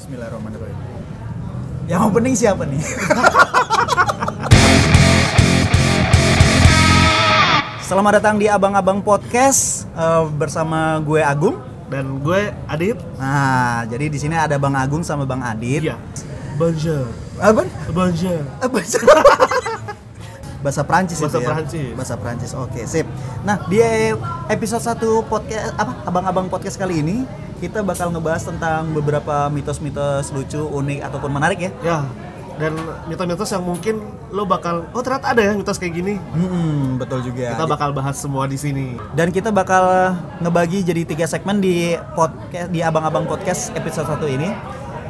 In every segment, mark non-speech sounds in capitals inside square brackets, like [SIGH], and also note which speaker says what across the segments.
Speaker 1: Bismillahirrahmanirrahim. Yang opening siapa nih? [LAUGHS] Selamat datang di Abang-Abang Podcast eh, bersama gue Agung.
Speaker 2: Dan gue Adit.
Speaker 1: Nah, jadi di sini ada Bang Agung sama Bang Adit.
Speaker 2: Iya. Bonjour.
Speaker 1: Apa?
Speaker 2: Bonjour.
Speaker 1: Apa? [LAUGHS] Bahasa Prancis
Speaker 2: Bahasa
Speaker 1: itu ya?
Speaker 2: Prancis.
Speaker 1: Bahasa Prancis. Oke, sip. Nah, di episode 1 podcast apa? Abang-abang podcast kali ini kita bakal ngebahas tentang beberapa mitos-mitos lucu, unik ataupun menarik ya.
Speaker 2: Ya. Dan mitos-mitos yang mungkin lo bakal oh ternyata ada ya mitos kayak gini.
Speaker 1: Hmm, betul juga.
Speaker 2: Kita bakal bahas semua di sini.
Speaker 1: Dan kita bakal ngebagi jadi tiga segmen di podcast di abang-abang podcast episode 1 ini.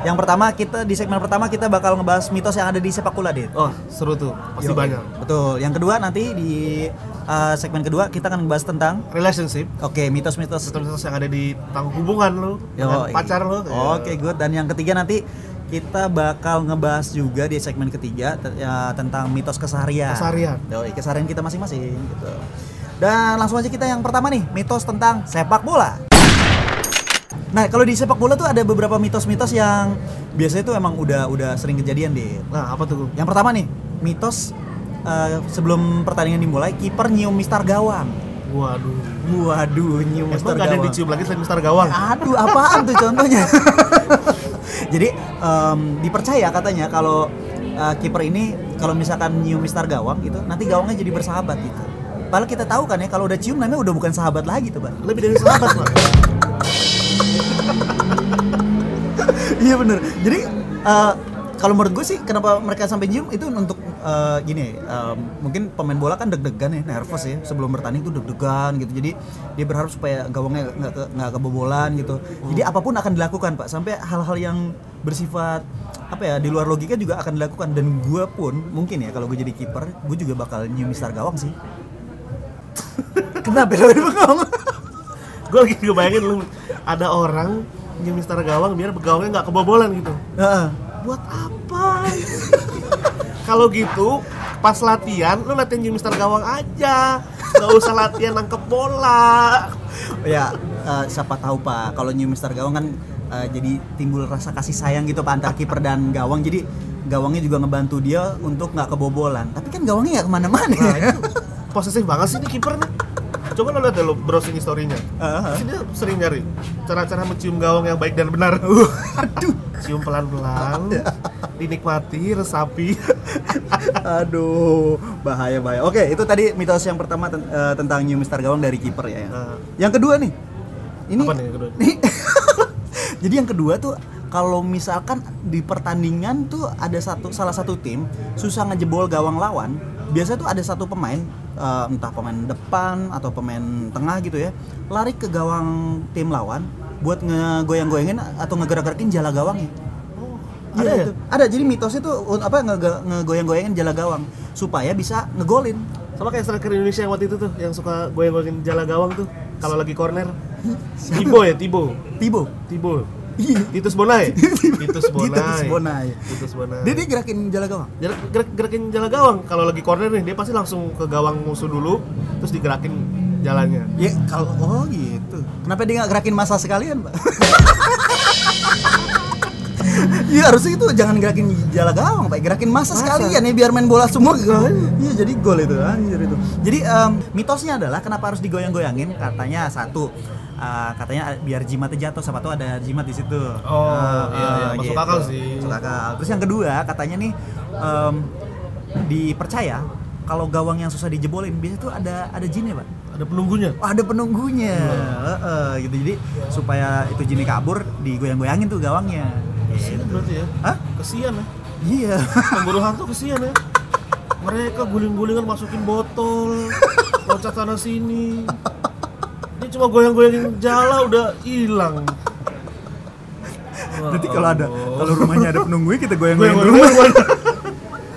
Speaker 1: Yang pertama kita di segmen pertama kita bakal ngebahas mitos yang ada di sepak bola, Dit.
Speaker 2: Oh, seru tuh. Pasti
Speaker 1: Yo,
Speaker 2: banyak.
Speaker 1: Betul. Yang kedua nanti di uh, segmen kedua kita akan ngebahas tentang
Speaker 2: Relationship.
Speaker 1: oke mitos-mitos
Speaker 2: Mitos-mitos yang ada di tentang hubungan lo
Speaker 1: Yo,
Speaker 2: dengan pacar lo.
Speaker 1: Oke, good. Dan yang ketiga nanti kita bakal ngebahas juga di segmen ketiga ya, tentang mitos keseharian.
Speaker 2: Keseharian.
Speaker 1: Yoi, keseharian kita masing-masing gitu. Dan langsung aja kita yang pertama nih, mitos tentang sepak bola. Nah, kalau di sepak bola tuh ada beberapa mitos-mitos yang biasanya tuh emang udah udah sering kejadian deh.
Speaker 2: Nah, apa tuh?
Speaker 1: Yang pertama nih, mitos eh, sebelum pertandingan dimulai kiper nyium mistar gawang.
Speaker 2: Waduh.
Speaker 1: Waduh, nyium
Speaker 2: Emang
Speaker 1: mistar
Speaker 2: gak ada yang
Speaker 1: gawang.
Speaker 2: dicium lagi selain Mister Gawang?
Speaker 1: Aduh, apaan tuh contohnya? [LAUGHS] Jadi em, dipercaya katanya kalau eh, kiper ini kalau misalkan nyium mistar gawang gitu, nanti gawangnya jadi bersahabat gitu. Padahal kita tahu kan ya kalau udah cium namanya udah bukan sahabat lagi tuh, Pak.
Speaker 2: Lebih dari sahabat, Pak. [LAUGHS]
Speaker 1: Iya bener. Jadi eh, kalau menurut gue sih kenapa mereka sampai nyium itu untuk eh, gini, em, mungkin pemain bola kan deg-degan ya, nervous ya sebelum bertanding tuh deg-degan gitu. Jadi dia berharap supaya gawangnya nggak ke, nggak kebobolan gitu. Jadi apa pun akan dilakukan pak, sampai hal-hal yang bersifat apa ya di luar logika juga akan dilakukan. Dan gue pun mungkin ya kalau gue jadi kiper, gue juga bakal nyium mistar gawang sih. Kenapa lo bengong?
Speaker 2: gue lagi ngebayangin lu ada orang nyium Mister Gawang biar gawangnya nggak kebobolan gitu.
Speaker 1: Heeh.
Speaker 2: buat apa? [LAUGHS] Kalau gitu, pas latihan lu latihan nyium Mister Gawang aja. Gak usah latihan nangkep bola.
Speaker 1: ya eh, siapa tahu pak kalau nyium Mister Gawang kan eh, jadi timbul rasa kasih sayang gitu pak antar kiper dan gawang jadi gawangnya juga ngebantu dia untuk nggak kebobolan tapi kan gawangnya nggak ke
Speaker 2: mana-mana Nah, posesif banget sih nih kiper nih. Coba lo lihat deh lo browsing historinya.
Speaker 1: Aha.
Speaker 2: Sini dia sering nyari cara-cara mencium gawang yang baik dan benar.
Speaker 1: aduh
Speaker 2: Cium pelan-pelan, dinikmati, resapi.
Speaker 1: aduh bahaya bahaya oke itu tadi mitos yang pertama ten- eh, tentang nyium Mister Gawang dari kiper ya
Speaker 2: Nah.
Speaker 1: yang kedua nih ini
Speaker 2: Apa nih yang kedua? [LAUGHS]
Speaker 1: Nih, jadi yang kedua tuh kalau misalkan di pertandingan tuh ada satu salah satu tim susah ngejebol gawang lawan, biasa tuh ada satu pemain eh, entah pemain depan atau pemain tengah gitu ya, lari ke gawang tim lawan buat ngegoyang-goyangin atau ngegerak-gerakin jala gawangnya.
Speaker 2: ada ya?
Speaker 1: itu. Ada jadi mitosnya tuh un- apa ngegoyang-goyangin jala gawang supaya bisa ngegolin.
Speaker 2: Sama kayak striker Indonesia yang waktu itu tuh, yang suka goyang-goyangin jala gawang tuh. Kalau lagi corner. [LAUGHS] Tibo ya, Tibo.
Speaker 1: Tibo.
Speaker 2: Tibo. [LAUGHS] Titus Bonai. Titus Bonai.
Speaker 1: Titus Bonai.
Speaker 2: Titus Bonai.
Speaker 1: Dia, dia gerakin jala gawang.
Speaker 2: Gerak, gerak- gerakin jala gawang. Kalau lagi corner nih, dia pasti langsung ke gawang musuh dulu, terus digerakin jalannya.
Speaker 1: Ya kalau oh gitu. Kenapa dia nggak gerakin masa sekalian, Pak? [LAUGHS] [LAUGHS] Iya harusnya itu jangan gerakin jala gawang, Pak. Gerakin masa,
Speaker 2: Masa.
Speaker 1: sekalian ya biar main bola semua. Iya jadi gol itu anjir itu. Jadi em, mitosnya adalah kenapa harus digoyang-goyangin? Katanya satu eh, katanya biar jimatnya jatuh siapa tahu ada jimat di situ.
Speaker 2: Oh,
Speaker 1: Eh,
Speaker 2: iya, iya.
Speaker 1: eh,
Speaker 2: Masuk akal sih.
Speaker 1: Masuk akal. Terus yang kedua katanya nih em, dipercaya kalau gawang yang susah dijebolin biasanya tuh ada ada jinnya, Pak.
Speaker 2: Ada penunggunya.
Speaker 1: Oh, ada penunggunya Heeh, gitu jadi supaya itu jinnya kabur digoyang-goyangin tuh gawangnya
Speaker 2: Kesian berarti ya.
Speaker 1: Hah?
Speaker 2: Kesian ya.
Speaker 1: iya [LAUGHS]
Speaker 2: Pemburu hantu kesian ya. Mereka guling-gulingan masukin botol, [LAUGHS] loncat sana sini. Dia cuma goyang-goyangin jala udah hilang. [LAUGHS]
Speaker 1: nanti kalau ada kalau rumahnya ada penunggunya kita goyang-goyang rumah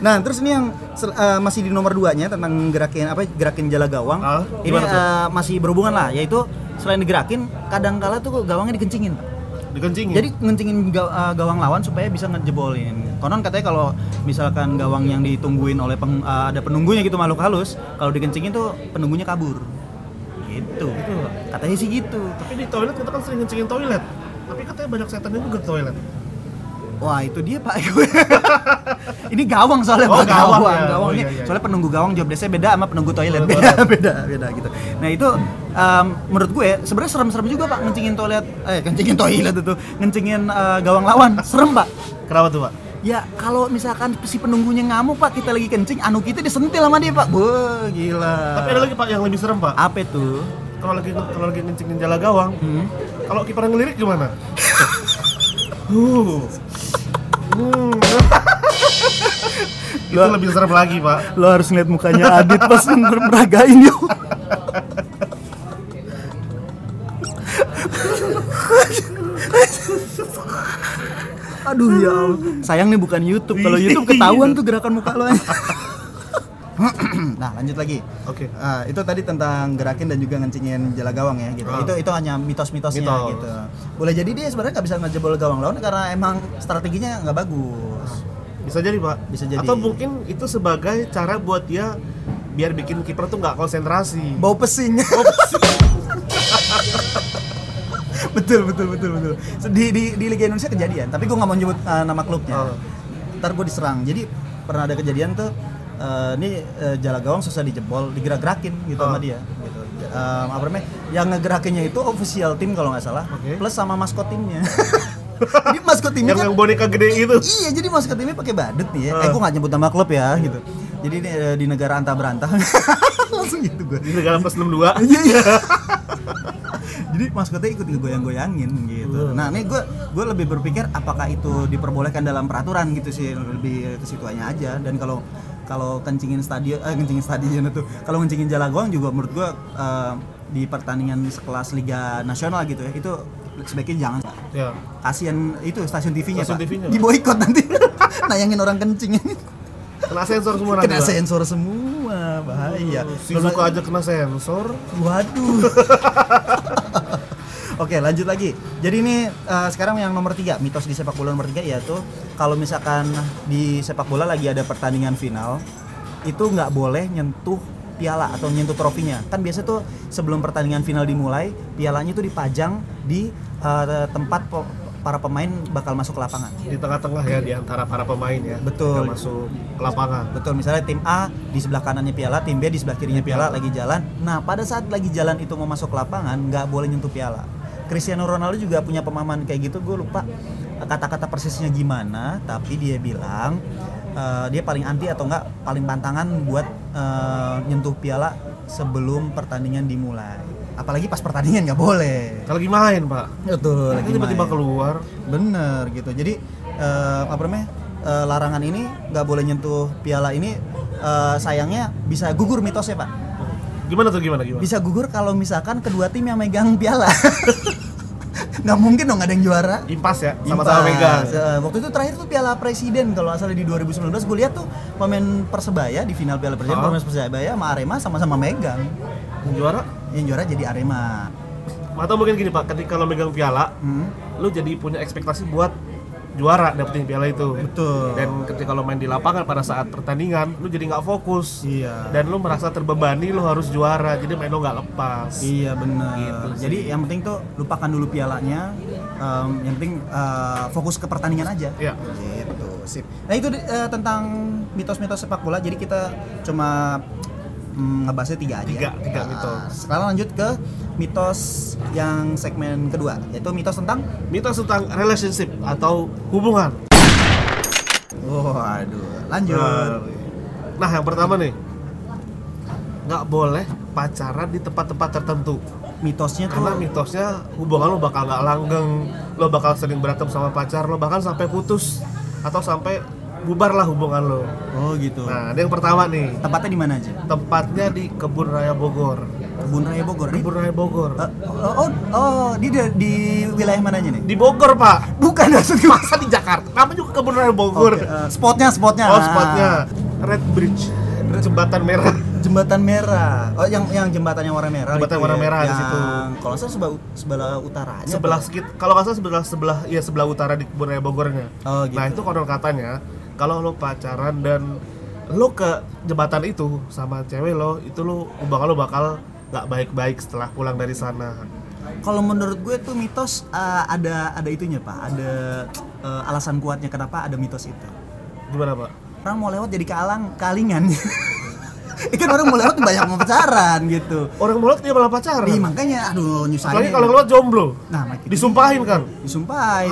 Speaker 1: nah terus ini yang eh, masih di nomor 2 nya tentang gerakin apa gerakin jala gawang
Speaker 2: Ah,
Speaker 1: ini eh, masih berhubungan lah yaitu selain digerakin kadang kala tuh gawangnya dikencingin Pak.
Speaker 2: Dikencingin.
Speaker 1: Jadi ngencingin uh, gawang lawan supaya bisa ngejebolin. Konon katanya kalau misalkan gawang yang ditungguin oleh peng- uh, ada penunggunya gitu makhluk halus, kalau dikencingin tuh penunggunya kabur. Gitu. Katanya sih gitu.
Speaker 2: tapi di toilet kita kan sering kencingin toilet. Tapi katanya banyak setannya juga di toilet.
Speaker 1: Wah itu dia pak [LAUGHS] Ini gawang soalnya
Speaker 2: Oh,
Speaker 1: Pak.
Speaker 2: gawang ya.
Speaker 1: gawang
Speaker 2: Oh, iya, iya,
Speaker 1: Soalnya penunggu gawang job desk-nya beda sama penunggu toilet Beda, beda, beda gitu Nah itu em, menurut gue sebenarnya serem-serem juga pak Ngencingin toilet, eh kencingin toilet itu Ngencingin eh, gawang lawan, serem pak
Speaker 2: Kenapa tuh, Pak?
Speaker 1: Ya kalau misalkan si penunggunya ngamuk pak Kita lagi kencing, anu kita disentil sama dia pak Wah gila
Speaker 2: Tapi ada lagi Pak yang lebih serem, Pak.
Speaker 1: Apa itu?
Speaker 2: Kalau lagi kalau lagi ngencingin jala gawang,
Speaker 1: Hmm?
Speaker 2: kalau kiper ngelirik gimana? [LAUGHS] uh. Hmm. Itu
Speaker 1: Lo-
Speaker 2: lebih serem lagi, Pak.
Speaker 1: Lo harus ngeliat mukanya Adit pas mer- meragain yuk Aduh ya. Sayang nih bukan YouTube. Kalau [LAUGHS] YouTube ketahuan tuh gerakan muka lo. Nah, lanjut lagi.
Speaker 2: Oke.
Speaker 1: Ah, itu tadi tentang gerakin dan juga ngencingin jala gawang ya gitu.
Speaker 2: Ah.
Speaker 1: Itu itu hanya mitos-mitosnya
Speaker 2: Mitos.
Speaker 1: gitu. Boleh jadi dia sebenarnya nggak bisa ngejebol gawang lawan karena emang strateginya nggak bagus.
Speaker 2: Bisa jadi, Pak.
Speaker 1: Bisa jadi.
Speaker 2: Atau mungkin itu sebagai cara buat dia biar bikin kiper tuh nggak konsentrasi.
Speaker 1: Bau pesing. [LAUGHS] betul betul betul betul. Di, di, di Liga Indonesia kejadian, tapi gue nggak mau nyebut uh, nama klubnya.
Speaker 2: Oh.
Speaker 1: Ntar gue diserang. Jadi pernah ada kejadian tuh. Uh, ini uh, jala gawang susah dijebol, digerak-gerakin gitu
Speaker 2: Oh.
Speaker 1: sama dia. Gitu. Um, apa namanya? Yang ngegerakinnya itu official tim kalau nggak salah,
Speaker 2: Oke.
Speaker 1: plus sama maskot timnya. [LAUGHS] jadi maskot timnya
Speaker 2: yang
Speaker 1: kan
Speaker 2: yang boneka gede itu.
Speaker 1: Iya, jadi maskot timnya pakai badut nih ya.
Speaker 2: Ah.
Speaker 1: Eh, gue nggak nyebut nama klub ya, gitu. Jadi ini, eh, di negara anta berantah, [LAUGHS] langsung gitu gue.
Speaker 2: Di negara plus 62.
Speaker 1: Iya iya. Jadi maskotnya ikut goyang-goyangin gitu.
Speaker 2: Hmm.
Speaker 1: Nah ini gue gue lebih berpikir apakah itu diperbolehkan dalam peraturan gitu sih lebih ke situ aja. Dan kalau kalau kencingin stadion, eh kencingin stadion itu, kalau kencingin jalagoang juga menurut gue eh, di pertandingan sekelas Liga Nasional gitu ya itu sebaiknya jangan
Speaker 2: Ya.
Speaker 1: kasihan itu stasiun TV-nya
Speaker 2: Stasiun TV-nya.
Speaker 1: di boykot nanti [LAUGHS] nayangin orang kencing
Speaker 2: Kena sensor semua nanti.
Speaker 1: kena
Speaker 2: Pak.
Speaker 1: sensor semua bahaya
Speaker 2: Shizuka aja kena sensor.
Speaker 1: Waduh. [LAUGHS] Oke lanjut lagi. Jadi ini eh, sekarang yang nomor tiga mitos di sepak bola nomor tiga yaitu kalau misalkan di sepak bola lagi ada pertandingan final itu nggak boleh nyentuh piala atau nyentuh trofinya. Kan biasa tuh sebelum pertandingan final dimulai pialanya tuh dipajang di eh, tempat para pemain bakal masuk ke lapangan.
Speaker 2: Di tengah-tengah ya di antara para pemain ya.
Speaker 1: Betul.
Speaker 2: Masuk ke lapangan.
Speaker 1: Betul, misalnya tim A di sebelah kanannya piala, tim B di sebelah kirinya piala lagi jalan. Nah, pada saat lagi jalan itu mau masuk ke lapangan, nggak boleh nyentuh piala. Cristiano Ronaldo juga punya pemahaman kayak gitu, gue lupa kata-kata persisnya gimana, tapi dia bilang eh, dia paling anti atau enggak paling pantangan buat eh, nyentuh piala sebelum pertandingan dimulai. Apalagi pas pertandingan nggak boleh.
Speaker 2: Kalau lagi main, Pak.
Speaker 1: Betul,
Speaker 2: Nanti tiba-tiba keluar.
Speaker 1: Bener gitu. Jadi eh, apa namanya eh, larangan ini nggak boleh nyentuh piala ini eh, sayangnya bisa gugur mitosnya pak.
Speaker 2: Gimana tuh gimana gimana?
Speaker 1: Bisa gugur kalau misalkan kedua tim yang megang piala. [LAUGHS] nggak mungkin dong ada yang juara.
Speaker 2: Impas ya, sama-sama megang.
Speaker 1: Eh, waktu itu terakhir tuh Piala Presiden kalau asalnya di 2019 gue lihat tuh pemain Persebaya di final Piala Presiden pemain Persebaya sama Arema sama-sama megang.
Speaker 2: Yang juara?
Speaker 1: Yang juara jadi Arema.
Speaker 2: Atau mungkin gini, Pak, ketika lo megang piala,
Speaker 1: Hmm.
Speaker 2: lu jadi punya ekspektasi buat juara dapetin piala itu.
Speaker 1: Betul.
Speaker 2: Dan ketika lo main di lapangan pada saat pertandingan, lu jadi nggak fokus.
Speaker 1: Iya.
Speaker 2: Dan lu merasa terbebani lu harus juara, jadi main lo nggak lepas.
Speaker 1: Iya benar.
Speaker 2: Gitu sih.
Speaker 1: Jadi yang penting tuh lupakan dulu pialanya. em, yang penting eh, fokus ke pertandingan aja.
Speaker 2: Iya.
Speaker 1: Gitu sip. Nah itu eh, tentang mitos-mitos sepak bola. Jadi kita cuma mm, ngebahasnya tiga aja.
Speaker 2: Tiga, tiga
Speaker 1: Nah,
Speaker 2: mitos.
Speaker 1: Sekarang lanjut ke mitos yang segmen kedua, yaitu mitos tentang.
Speaker 2: Mitos tentang relationship atau hubungan.
Speaker 1: Oh, aduh. Lanjut.
Speaker 2: Nah, yang pertama nih, nggak boleh pacaran di tempat-tempat tertentu.
Speaker 1: Mitosnya tuh.
Speaker 2: Karena mitosnya hubungan lo bakal nggak langgeng, lo bakal sering berantem sama pacar, lo bahkan sampai putus atau sampai bubar lah hubungan lo.
Speaker 1: Oh gitu.
Speaker 2: Nah, ini yang pertama nih,
Speaker 1: Tempatnya di mana aja?
Speaker 2: tempatnya di Kebun Raya Bogor.
Speaker 1: Kebun Raya Bogor.
Speaker 2: Kebun Raya Bogor.
Speaker 1: Eh, oh, oh, oh, di di wilayah mananya nih?
Speaker 2: Di Bogor, Pak.
Speaker 1: Bukan [LAUGHS] maksud gue.
Speaker 2: Masa di Jakarta? Namanya juga Kebun Raya Bogor.
Speaker 1: Oke, eh, spotnya, spotnya.
Speaker 2: Oh, spotnya Red Bridge, jembatan merah.
Speaker 1: Jembatan merah. Oh, yang yang jembatan yang warna merah.
Speaker 2: Jembatan warna
Speaker 1: ya.
Speaker 2: merah di
Speaker 1: Yang
Speaker 2: situ.
Speaker 1: Kalau salah sebelah sebelah utaranya.
Speaker 2: sebelah
Speaker 1: apa?
Speaker 2: sekit kalau nggak salah sebelah sebelah ya sebelah utara di kebun raya Bogornya.
Speaker 1: Oh, gitu.
Speaker 2: Nah itu konon katanya kalau lo pacaran dan lo ke jembatan itu sama cewek lo itu lo hubungan lo bakal nggak baik-baik setelah pulang dari sana.
Speaker 1: Kalau menurut gue tuh mitos eh, ada ada itunya pak. Ada eh, alasan kuatnya kenapa ada mitos itu.
Speaker 2: Gimana pak?
Speaker 1: Orang mau lewat jadi kalang kalingan. [LAUGHS] Ikan [LAUGHS] orang mau lewat banyak mau pacaran gitu.
Speaker 2: Orang mulut dia malah pacaran.
Speaker 1: Ih, makanya aduh nyusahin.
Speaker 2: Apalagi kalau lewat jomblo.
Speaker 1: Nah, makin
Speaker 2: Disumpahin kan?
Speaker 1: disumpahin.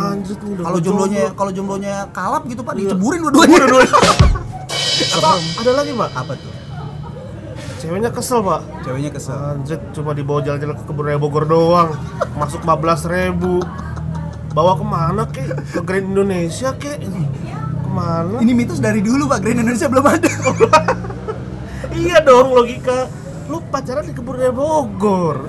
Speaker 1: Kalau jomblonya
Speaker 2: jomblo.
Speaker 1: kalau jomblonya kalap gitu Pak,
Speaker 2: Iya.
Speaker 1: diceburin dua-duanya.
Speaker 2: Atau [LAUGHS] ada lagi pak?
Speaker 1: Apa tuh?
Speaker 2: Ceweknya kesel pak.
Speaker 1: Ceweknya kesel.
Speaker 2: Anjir, cuma dibawa jalan-jalan ke kebun raya Bogor doang. Masuk 15 ribu. Bawa ke mana kek? Ke Grand Indonesia kek? Ke mana?
Speaker 1: Ini mitos dari dulu Pak, Grand Indonesia belum ada. [LAUGHS]
Speaker 2: Iya dong logika. Lu pacaran di kebun raya Bogor.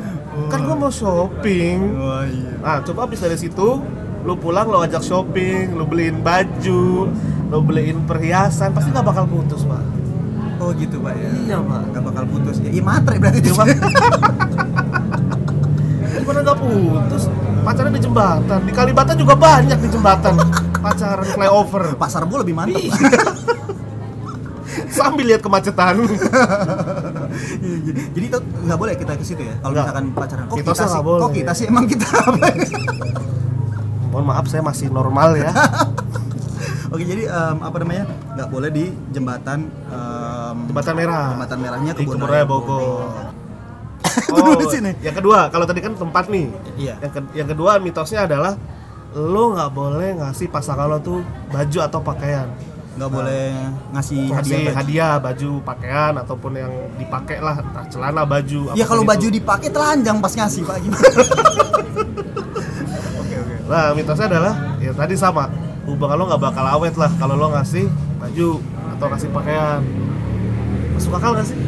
Speaker 2: Kan gua mau shopping.
Speaker 1: Oh iya.
Speaker 2: Nah, coba habis dari situ, lu pulang lu ajak shopping, lu beliin baju, lu beliin perhiasan, pasti nggak bakal putus, Pak.
Speaker 1: Oh gitu Pak ya.
Speaker 2: Iya, Pak.
Speaker 1: Gak bakal putus ya. Iya matre berarti itu Pak. [LAUGHS]
Speaker 2: Gimana nggak putus? Pacaran di jembatan, di Kalibata juga banyak di jembatan. Pacaran flyover.
Speaker 1: Pasar Bu lebih mantap. [LAUGHS]
Speaker 2: Sambil lihat kemacetan. [LAUGHS]
Speaker 1: Jadi- itu nggak boleh kita ke situ ya. Kalau misalkan pacaran. Kok
Speaker 2: Mitosnya
Speaker 1: kita sih?
Speaker 2: boleh.
Speaker 1: Kok kita sih emang kita apa?
Speaker 2: Mohon maaf saya masih normal ya. [LAUGHS]
Speaker 1: Oke jadi em, apa namanya nggak boleh di jembatan em,
Speaker 2: Jembatan merah.
Speaker 1: jembatan merahnya kebun raya
Speaker 2: Bogor.
Speaker 1: Itu [LAUGHS] dulu di sini.
Speaker 2: Yang kedua, kalau tadi kan tempat nih.
Speaker 1: Iya.
Speaker 2: Yang, ke- yang kedua mitosnya adalah lo nggak boleh ngasih pasangan lo tuh baju atau pakaian.
Speaker 1: Nggak boleh ngasih hadiah. baju.
Speaker 2: hadiah baju pakaian ataupun yang dipakai lah entah celana baju
Speaker 1: Ya kalau
Speaker 2: itu.
Speaker 1: baju dipakai telanjang pas ngasih Pak gimana? [LAUGHS] Oke oke.
Speaker 2: nah mitosnya adalah ya tadi sama hubungan lo nggak bakal awet lah kalau lo ngasih baju atau ngasih pakaian masuk akal nggak sih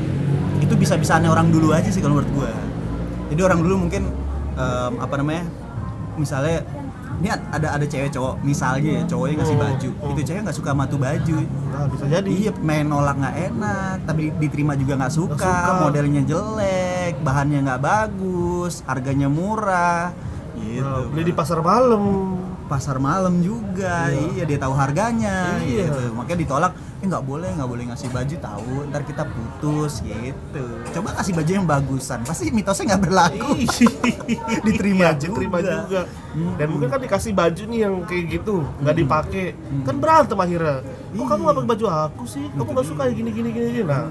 Speaker 1: Itu bisa-bisanya orang dulu aja sih kalau menurut gua. Jadi orang dulu mungkin em, apa namanya? Misalnya ini ada ada cewek cowok misalnya ya cowoknya ngasih
Speaker 2: Hmm,
Speaker 1: baju
Speaker 2: hmm.
Speaker 1: itu cewek nggak suka sama tuh baju
Speaker 2: nah bisa jadi
Speaker 1: Iya, main nolak nggak enak, tapi diterima juga nggak suka,
Speaker 2: suka.
Speaker 1: modelnya jelek, bahannya nggak bagus, harganya murah, gitu.
Speaker 2: Nah, beli di pasar malam
Speaker 1: Pasar malam juga,
Speaker 2: Iya.
Speaker 1: iya dia tahu harganya,
Speaker 2: Iya.
Speaker 1: gitu. Makanya ditolak, eh nggak boleh, nggak boleh ngasih baju tahu, ntar kita putus, gitu. Coba kasih baju yang bagusan, pasti mitosnya nggak berlaku. [LAUGHS] [LAUGHS] Diterima
Speaker 2: Iya,
Speaker 1: juga.
Speaker 2: diterima juga.
Speaker 1: Hmm.
Speaker 2: Dan mungkin kan dikasih baju nih yang kayak gitu, nggak
Speaker 1: Hmm.
Speaker 2: dipakai.
Speaker 1: Hmm.
Speaker 2: Kan berantem akhirnya. Kok
Speaker 1: Iya.
Speaker 2: kamu nggak pakai baju aku sih? Kamu nggak suka gini gini gini gini. Nah.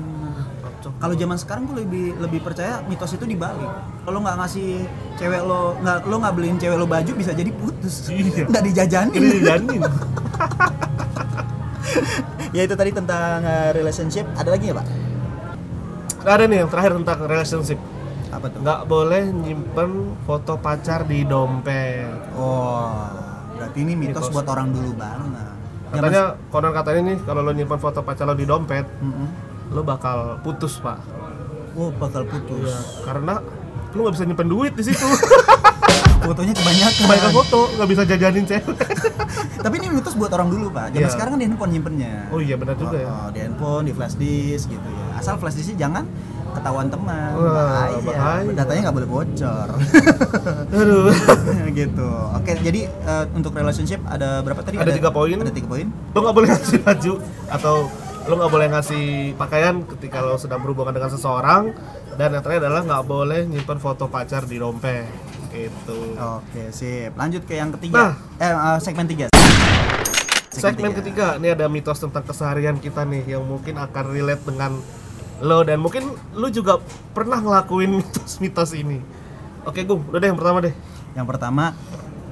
Speaker 1: Kalau zaman sekarang gue lebih lebih percaya mitos itu dibalik. Kalau nggak ngasih cewek lo nggak lo nggak beliin cewek lo baju bisa jadi putus.
Speaker 2: Iya.
Speaker 1: Nggak dijajanin. [LAUGHS] ya itu tadi tentang uh, relationship. Ada lagi ya pak?
Speaker 2: Ada nih yang terakhir tentang relationship.
Speaker 1: Apa tuh?
Speaker 2: Nggak boleh nyimpen foto pacar di dompet.
Speaker 1: Oh, berarti ini mitos,
Speaker 2: Mitos.
Speaker 1: buat orang dulu banget. Ya,
Speaker 2: Katanya konon katanya nih kalau lo nyimpan foto pacar lo di dompet,
Speaker 1: Mas- Mm-mm.
Speaker 2: lo bakal putus pak.
Speaker 1: Oh, bakal putus.
Speaker 2: Iya. Karena lo nggak bisa nyimpen duit di situ. [LAUGHS]
Speaker 1: Fotonya kebanyakan.
Speaker 2: Kebanyakan foto nggak bisa jajanin cewek. [LAUGHS]
Speaker 1: Tapi ini mitos buat orang dulu pak. Zaman
Speaker 2: Iya.
Speaker 1: sekarang kan di handphone nyimpennya.
Speaker 2: Oh iya benar juga ya.
Speaker 1: Oh, di handphone, di flash disk gitu ya. Asal flash disknya jangan ketahuan teman.
Speaker 2: Wah,
Speaker 1: bahaya.
Speaker 2: bahaya.
Speaker 1: Datanya nggak boleh bocor. [LAUGHS]
Speaker 2: Aduh. [LAUGHS]
Speaker 1: gitu. Oke, jadi eh, untuk relationship ada berapa tadi?
Speaker 2: Ada tiga poin.
Speaker 1: Ada tiga poin.
Speaker 2: lo nggak boleh ngasih baju atau lo nggak boleh ngasih pakaian ketika lo sedang berhubungan dengan seseorang dan yang terakhir adalah nggak boleh nyimpen foto pacar di dompet gitu
Speaker 1: Oke, sip. Lanjut ke yang
Speaker 2: Nah.
Speaker 1: ketiga. Eh, eh, segmen tiga.
Speaker 2: segmen ketiga ini ada mitos tentang keseharian kita nih yang mungkin akan relate dengan lo dan mungkin lo juga pernah ngelakuin [LAUGHS] mitos-mitos ini oke Gung udah deh yang pertama deh
Speaker 1: Yang pertama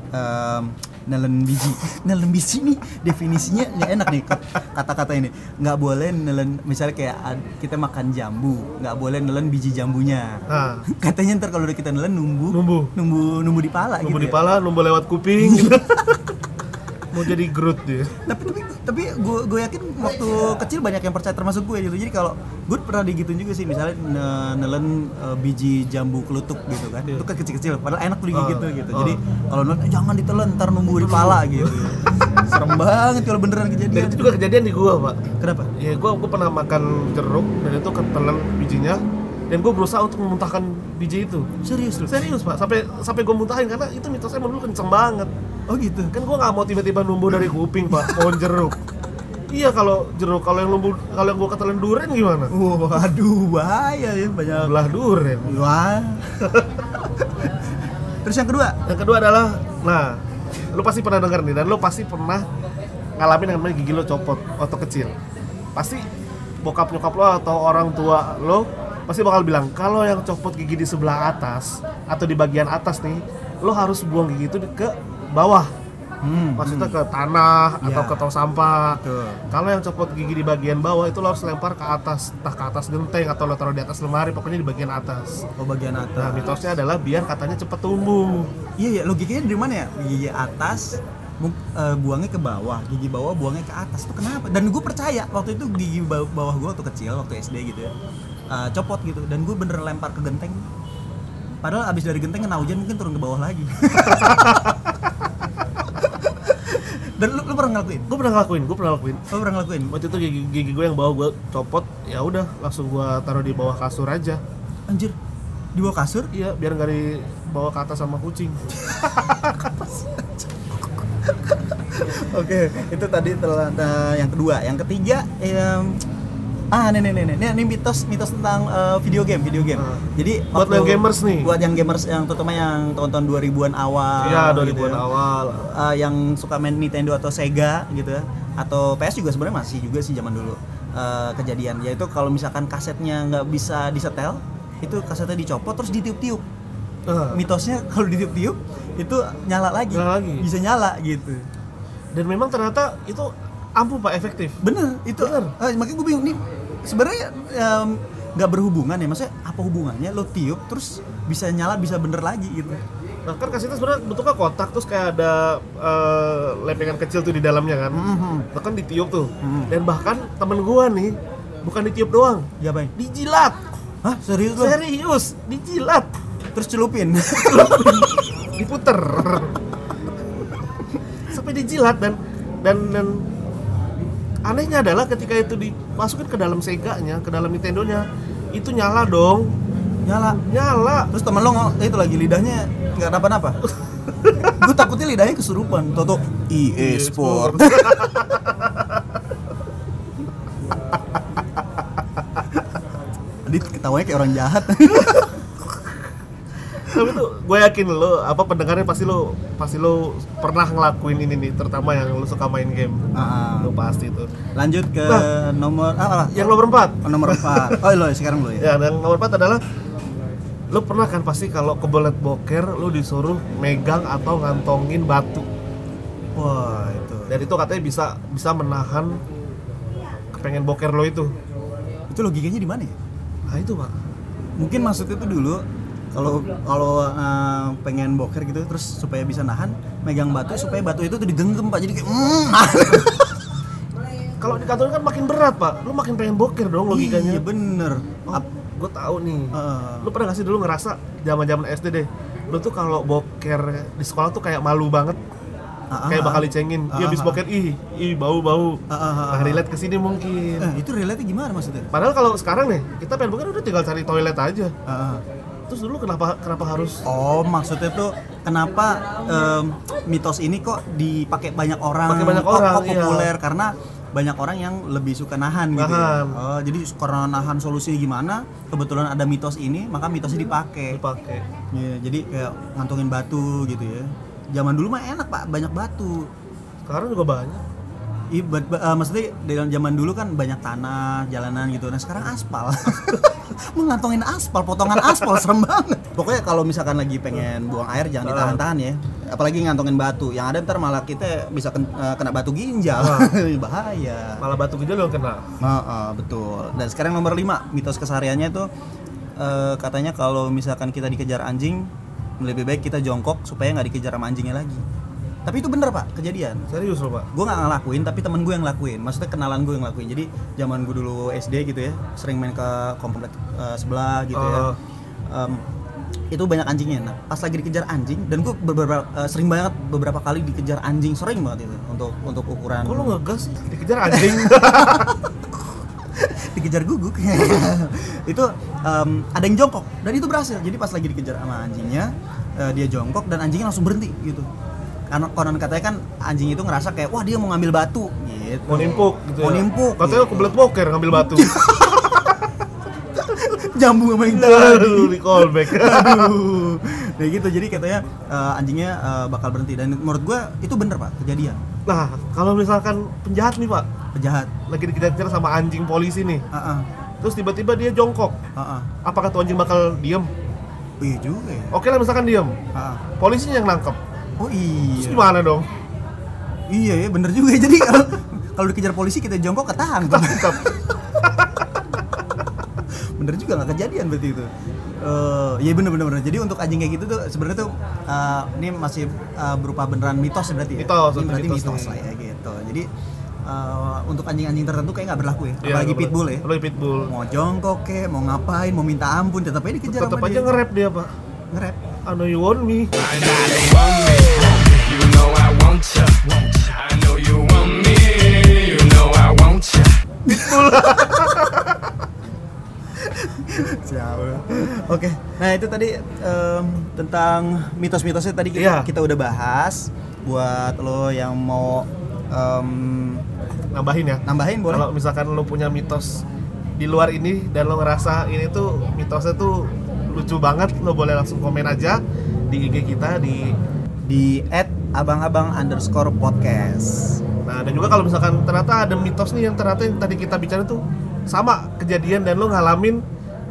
Speaker 1: em, nelen biji. Nelen biji nih definisinya nggak enak nih kat- kata-kata ini. Nggak boleh nelen misalnya kayak kita makan jambu, nggak boleh nelen biji jambunya.
Speaker 2: nah
Speaker 1: Katanya ntar kalau udah kita nelen numbu,
Speaker 2: Numbu.
Speaker 1: numbu, numbu di pala
Speaker 2: nunggu
Speaker 1: gitu.
Speaker 2: di
Speaker 1: ya.
Speaker 2: pala nunggu lewat kuping gitu. [LAUGHS] mau jadi dia
Speaker 1: Tapi tapi tapi gue gue yakin waktu kecil banyak yang percaya termasuk gue gitu. Jadi kalau gue pernah digituin juga sih misalnya ne- nelen eh, biji jambu kelutuk gitu kan.
Speaker 2: Iya.
Speaker 1: Itu kan kecil-kecil padahal enak tuh
Speaker 2: Ah,
Speaker 1: gitu gitu.
Speaker 2: ah.
Speaker 1: Jadi kalau nelen jangan ditelan ntar numbu di pala gitu. Serem banget kalau beneran
Speaker 2: dan
Speaker 1: kejadian.
Speaker 2: itu juga kejadian di gua pak
Speaker 1: Kenapa?
Speaker 2: ya gua gua pernah makan jeruk dan itu ketelan bijinya dan gue berusaha untuk memuntahkan biji itu
Speaker 1: Serius lu?
Speaker 2: serius pak sampai sampai gue muntahin karena itu mitosnya menurut kenceng banget
Speaker 1: Oh gitu.
Speaker 2: kan gue nggak mau tiba-tiba numbuh dari kuping pak pohon jeruk iya kalau jeruk kalau yang numbuh kalau yang gue ketelan duren gimana
Speaker 1: Waduh, bahaya ya banyak.
Speaker 2: belah duren
Speaker 1: Wah. Terus yang kedua?
Speaker 2: yang kedua adalah nah lu pasti pernah denger nih dan lu pasti pernah ngalamin yang namanya gigi lo copot waktu kecil pasti bokap nyokap lo atau orang tua lo pasti bakal bilang kalau yang copot gigi di sebelah atas atau di bagian atas nih lo harus buang gigi itu ke bawah
Speaker 1: Hmm,
Speaker 2: maksudnya ke tanah atau
Speaker 1: Ya.
Speaker 2: ke tong sampah kalau yang copot gigi di bagian bawah itu lo harus lempar ke atas entah ke atas genteng atau lo taruh di atas lemari pokoknya di bagian atas
Speaker 1: Oh bagian
Speaker 2: nah
Speaker 1: atas.
Speaker 2: mitosnya adalah biar katanya cepet tumbuh
Speaker 1: Iya ya logikanya dari mana ya? Gigi atas eh, buangnya ke bawah, gigi bawah buangnya ke atas. Tuh kenapa? Dan gue percaya waktu itu gigi ba- bawah gue waktu kecil, waktu SD gitu ya, eh, copot gitu. Dan gue bener lempar ke genteng. Padahal abis dari genteng kena hujan mungkin turun ke bawah lagi. [LAUGHS] Dan lu, lu pernah ngelakuin?
Speaker 2: gue pernah ngelakuin gue pernah ngelakuin
Speaker 1: Lu pernah ngelakuin?
Speaker 2: waktu itu gigi, gigi gue yang bawah gue copot ya udah langsung gue taruh di bawah kasur aja
Speaker 1: Anjir, di bawah kasur?
Speaker 2: iya biar nggak dibawa ke atas sama kucing [LAUGHS]
Speaker 1: Oke, itu tadi telah yang kedua, yang ketiga em, ah nih nih nih nih, ini mitos mitos tentang eh, video game, video game.
Speaker 2: Ah.
Speaker 1: Jadi
Speaker 2: Buat yang gamers nih.
Speaker 1: Buat yang gamers yang terutama yang tahun-tahun 2000-an awal.
Speaker 2: iya
Speaker 1: gitu
Speaker 2: 2000-an
Speaker 1: ya.
Speaker 2: awal
Speaker 1: Eh, yang suka main Nintendo atau Sega gitu ya. Atau PS juga sebenarnya masih juga sih zaman dulu. Eh, kejadian yaitu kalau misalkan kasetnya nggak bisa disetel, itu kasetnya dicopot terus ditiup-tiup.
Speaker 2: Ah.
Speaker 1: Mitosnya kalau ditiup-tiup itu nyala lagi.
Speaker 2: Nyala lagi.
Speaker 1: Bisa nyala gitu.
Speaker 2: dan memang ternyata itu ampuh pak efektif
Speaker 1: Bener, itu
Speaker 2: Bener.
Speaker 1: eh, makanya gue bingung nih sebenarnya nggak berhubungan ya, maksudnya apa hubungannya lo tiup terus bisa nyala bisa bener lagi gitu.
Speaker 2: Nah kan kasetnya sebenarnya bentuknya kotak terus kayak ada eh, lempengan kecil tuh di dalamnya kan.
Speaker 1: Mhm.
Speaker 2: Nah kan ditiup tuh.
Speaker 1: Hmm.
Speaker 2: Dan bahkan temen gua nih bukan ditiup doang,
Speaker 1: Ya bang.
Speaker 2: dijilat.
Speaker 1: Hah serius lo?
Speaker 2: Serius, dijilat.
Speaker 1: Terus celupin. [LAUGHS] [LAUGHS]
Speaker 2: Diputer. Sampai dijilat dan dan dan anehnya adalah ketika itu dimasukin ke dalam Sega-nya, ke dalam Nintendo-nya, itu nyala dong.
Speaker 1: nyala.
Speaker 2: Nyala.
Speaker 1: Terus temen lo itu lagi lidahnya nggak kenapa-napa. [LAUGHS] gue takutnya lidahnya kesurupan. Toto EA Sport. [LAUGHS] Adit ketawanya kayak orang jahat. [LAUGHS]
Speaker 2: Gue yakin lo apa pendengarnya pasti lo pasti lo pernah ngelakuin ini nih, terutama yang lo suka main game.
Speaker 1: Ah,
Speaker 2: Lo pasti tuh.
Speaker 1: lanjut ke
Speaker 2: Nah.
Speaker 1: nomor ah, ah,
Speaker 2: Yang nomor 4
Speaker 1: oh, nomor 4. [LAUGHS] Oh, lo sekarang lo ya.
Speaker 2: Ya, dan nomor 4 adalah lo pernah kan pasti kalau kebelet boker lo disuruh megang atau ngantongin batu.
Speaker 1: Wah, itu.
Speaker 2: Dan itu katanya bisa bisa menahan kepengen boker lo itu.
Speaker 1: Itu logikanya di mana ya?
Speaker 2: Nah, itu, Pak.
Speaker 1: Mungkin maksudnya itu dulu kalau kalau eh, pengen boker gitu terus supaya bisa nahan megang batu supaya batu itu tuh digenggam Pak. Jadi kayak mm, [LAUGHS]
Speaker 2: Kalau dikantongin kan makin berat, Pak. Lo makin pengen boker dong logikanya.
Speaker 1: Iya bener.
Speaker 2: Oh, gue tahu nih.
Speaker 1: eh,
Speaker 2: Lu pernah gak sih dulu ngerasa zaman-zaman SD deh, lu tuh kalau boker di sekolah tuh kayak malu banget,
Speaker 1: ah,
Speaker 2: kayak bakal dicengin.
Speaker 1: Ah,
Speaker 2: Iya
Speaker 1: ah,
Speaker 2: boker ih, ih bau-bau.
Speaker 1: Ah, ah, ah,
Speaker 2: Nah,
Speaker 1: ah.
Speaker 2: relate ke sini mungkin.
Speaker 1: Eh, itu relate gimana maksudnya?
Speaker 2: Padahal kalau sekarang nih, kita pengen boker udah tinggal cari toilet aja.
Speaker 1: Ah, ah.
Speaker 2: Terus dulu kenapa kenapa harus
Speaker 1: Oh, maksudnya tuh kenapa em, mitos ini kok dipakai banyak orang?
Speaker 2: Pakai banyak
Speaker 1: kok-
Speaker 2: orang,
Speaker 1: kok
Speaker 2: iya.
Speaker 1: populer karena banyak orang yang lebih suka nahan, gitu. ya.
Speaker 2: Nahan.
Speaker 1: Oh, jadi karena nahan solusinya gimana? Kebetulan ada mitos ini, maka mitosnya dipakai.
Speaker 2: dipakai?
Speaker 1: Iya, jadi kayak ngantongin batu gitu ya. Zaman dulu mah enak pak, banyak batu.
Speaker 2: Sekarang juga banyak.
Speaker 1: Iya, eh, maksudnya dalam zaman dulu kan banyak tanah, jalanan gitu. Nah sekarang aspal. [LAUGHS] Mengantongin aspal, potongan aspal serem banget. Pokoknya kalau misalkan lagi pengen buang air jangan ditahan-tahan ya. Apalagi ngantongin batu. Yang ada ntar malah kita bisa eh, kena batu ginjal. [LAUGHS] Bahaya.
Speaker 2: Malah batu gede lo kena.
Speaker 1: Nah, ah, betul. Dan sekarang nomor 5, mitos kesehariannya itu eh, katanya kalau misalkan kita dikejar anjing lebih baik kita jongkok supaya nggak dikejar sama anjingnya lagi. Tapi itu bener pak, kejadian.
Speaker 2: Serius lo, Pak.
Speaker 1: Gue nggak ngelakuin, tapi temen gue yang ngelakuin. Maksudnya kenalan gue yang ngelakuin. Jadi zaman gue dulu SD gitu ya, sering main ke komplek eh, sebelah gitu ya.
Speaker 2: Oh.
Speaker 1: Em, itu banyak anjingnya. Nah, pas lagi dikejar anjing, dan gue beberapa eh, sering banget beberapa kali dikejar anjing, sering banget itu untuk untuk ukuran.
Speaker 2: Kok lo ngegas? Dikejar [LAUGHS] anjing.
Speaker 1: dikejar guguk [LAUGHS] itu em, ada yang jongkok dan itu berhasil jadi pas lagi dikejar sama anjingnya eh, dia jongkok dan anjingnya langsung berhenti gitu karena konon katanya kan anjing itu ngerasa kayak wah dia mau ngambil batu gitu
Speaker 2: Mau nimpuk gitu
Speaker 1: mau
Speaker 2: ya.
Speaker 1: nimpuk
Speaker 2: Katanya
Speaker 1: gitu.
Speaker 2: kebelet boker ngambil batu. [LAUGHS]
Speaker 1: nyambung sama yang tadi
Speaker 2: di callback. [LAUGHS]
Speaker 1: aduh Kayak gitu. Jadi katanya eh, anjingnya eh, bakal berhenti dan menurut gua itu bener pak kejadian
Speaker 2: Nah, kalau misalkan penjahat nih pak,
Speaker 1: penjahat.
Speaker 2: lagi dikejar sama anjing polisi nih,
Speaker 1: Ah, ah,
Speaker 2: terus tiba-tiba dia jongkok,
Speaker 1: ah, ah.
Speaker 2: apakah tuh anjing bakal diem?
Speaker 1: Iya juga ya.
Speaker 2: Oke lah misalkan diem,
Speaker 1: Ah, ah.
Speaker 2: polisinya yang nangkep,
Speaker 1: Oh
Speaker 2: terus
Speaker 1: iya.
Speaker 2: gimana dong?
Speaker 1: Iya ya bener juga. [LAUGHS] Jadi kalau kalau dikejar polisi kita jongkok ketangkep.
Speaker 2: Tangkap. [LAUGHS]
Speaker 1: bener juga nggak kejadian berarti itu. Eh, iya bener bener bener. Jadi untuk anjing kayak gitu tuh sebenarnya tuh eh, ini masih eh, berupa beneran mitos ya berarti. ya?
Speaker 2: Mitos,
Speaker 1: Ini berarti
Speaker 2: mitos
Speaker 1: mitos, lah ya gitu. Jadi eh, untuk anjing-anjing tertentu kayak nggak berlaku ya.
Speaker 2: Iya,
Speaker 1: Apalagi pitbull ya.
Speaker 2: Apalagi pitbull.
Speaker 1: Mau jongkok kek, mau ngapain, mau minta ampun, tetap aja dikejar
Speaker 2: Tetap
Speaker 1: sama
Speaker 2: aja
Speaker 1: dia.
Speaker 2: nge-rap dia pak.
Speaker 1: nge-rap.
Speaker 2: I know you want me.
Speaker 3: I know you want me. You know I want ya. I know you want me. You know I want ya.
Speaker 1: Siapa? Oke. Nah, itu tadi em, tentang mitos-mitosnya tadi kita,
Speaker 2: Iya.
Speaker 1: kita udah bahas buat lo yang mau em,
Speaker 2: Nambahin ya.
Speaker 1: nambahin boleh.
Speaker 2: Kalau misalkan lo punya mitos di luar ini dan lo ngerasa ini tuh mitosnya tuh lucu banget, lo boleh langsung komen aja di IG kita di
Speaker 1: di @abang-abang underscore podcast.
Speaker 2: Nah, dan juga kalau misalkan ternyata ada mitos nih yang ternyata yang tadi kita bicara tuh sama kejadian dan lo ngalamin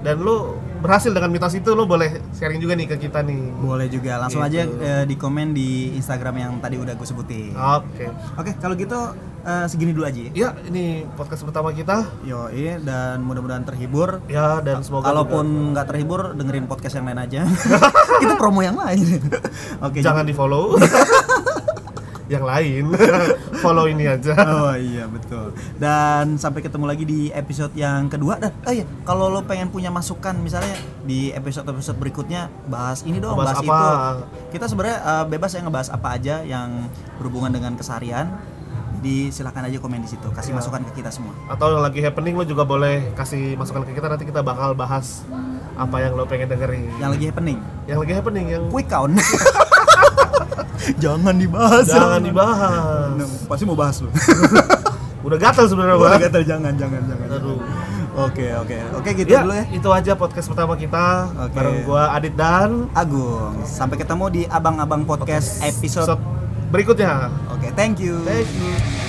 Speaker 2: dan lo berhasil dengan mitos itu lo boleh sharing juga nih ke kita nih.
Speaker 1: Boleh juga langsung
Speaker 2: Gitu.
Speaker 1: aja eh, di komen di Instagram yang tadi udah gue sebutin.
Speaker 2: Oke.
Speaker 1: Oke, kalau gitu eh, segini dulu aja. ya.
Speaker 2: Ya, ini podcast pertama kita.
Speaker 1: Yo, dan mudah-mudahan terhibur.
Speaker 2: Ya, dan semoga
Speaker 1: Kalaupun nggak terhibur, dengerin podcast yang lain aja. [LAUGHS] [LAUGHS] Itu promo yang lain. [LAUGHS] Oke,
Speaker 2: juga jangan di-follow. Yang lain. [LAUGHS] Follow ini aja.
Speaker 1: Oh iya betul. Dan sampai ketemu lagi di episode yang kedua. Dan oh iya, kalau lo pengen punya masukan misalnya di episode-episode berikutnya bahas ini dong,
Speaker 2: Bahas
Speaker 1: bahas,
Speaker 2: apa?
Speaker 1: itu. Kita sebenarnya eh, bebas ya ngebahas apa aja yang berhubungan dengan keseharian. Jadi silakan aja komen di situ, kasih
Speaker 2: Iya.
Speaker 1: masukan ke kita semua.
Speaker 2: Atau yang lagi happening lo juga boleh kasih masukan ke kita nanti kita bakal bahas apa yang lo pengen dengerin.
Speaker 1: Yang lagi happening,
Speaker 2: Yang lagi happening yang
Speaker 1: quick count. [LAUGHS] Jangan dibahas.
Speaker 2: jangan dibahas.
Speaker 1: Nah, pasti mau bahas lo. [LAUGHS]
Speaker 2: Udah gatel sebenarnya,
Speaker 1: Udah gatel, jangan, jangan, jangan.
Speaker 2: Aduh.
Speaker 1: Oke, oke. Oke, gitu
Speaker 2: Ya,
Speaker 1: dulu ya.
Speaker 2: itu aja podcast pertama kita
Speaker 1: Oke.
Speaker 2: bareng gua Adit dan
Speaker 1: Agung. Sampai ketemu di Abang-abang Podcast episode.
Speaker 2: berikutnya.
Speaker 1: Oke, thank you.
Speaker 2: Thank you.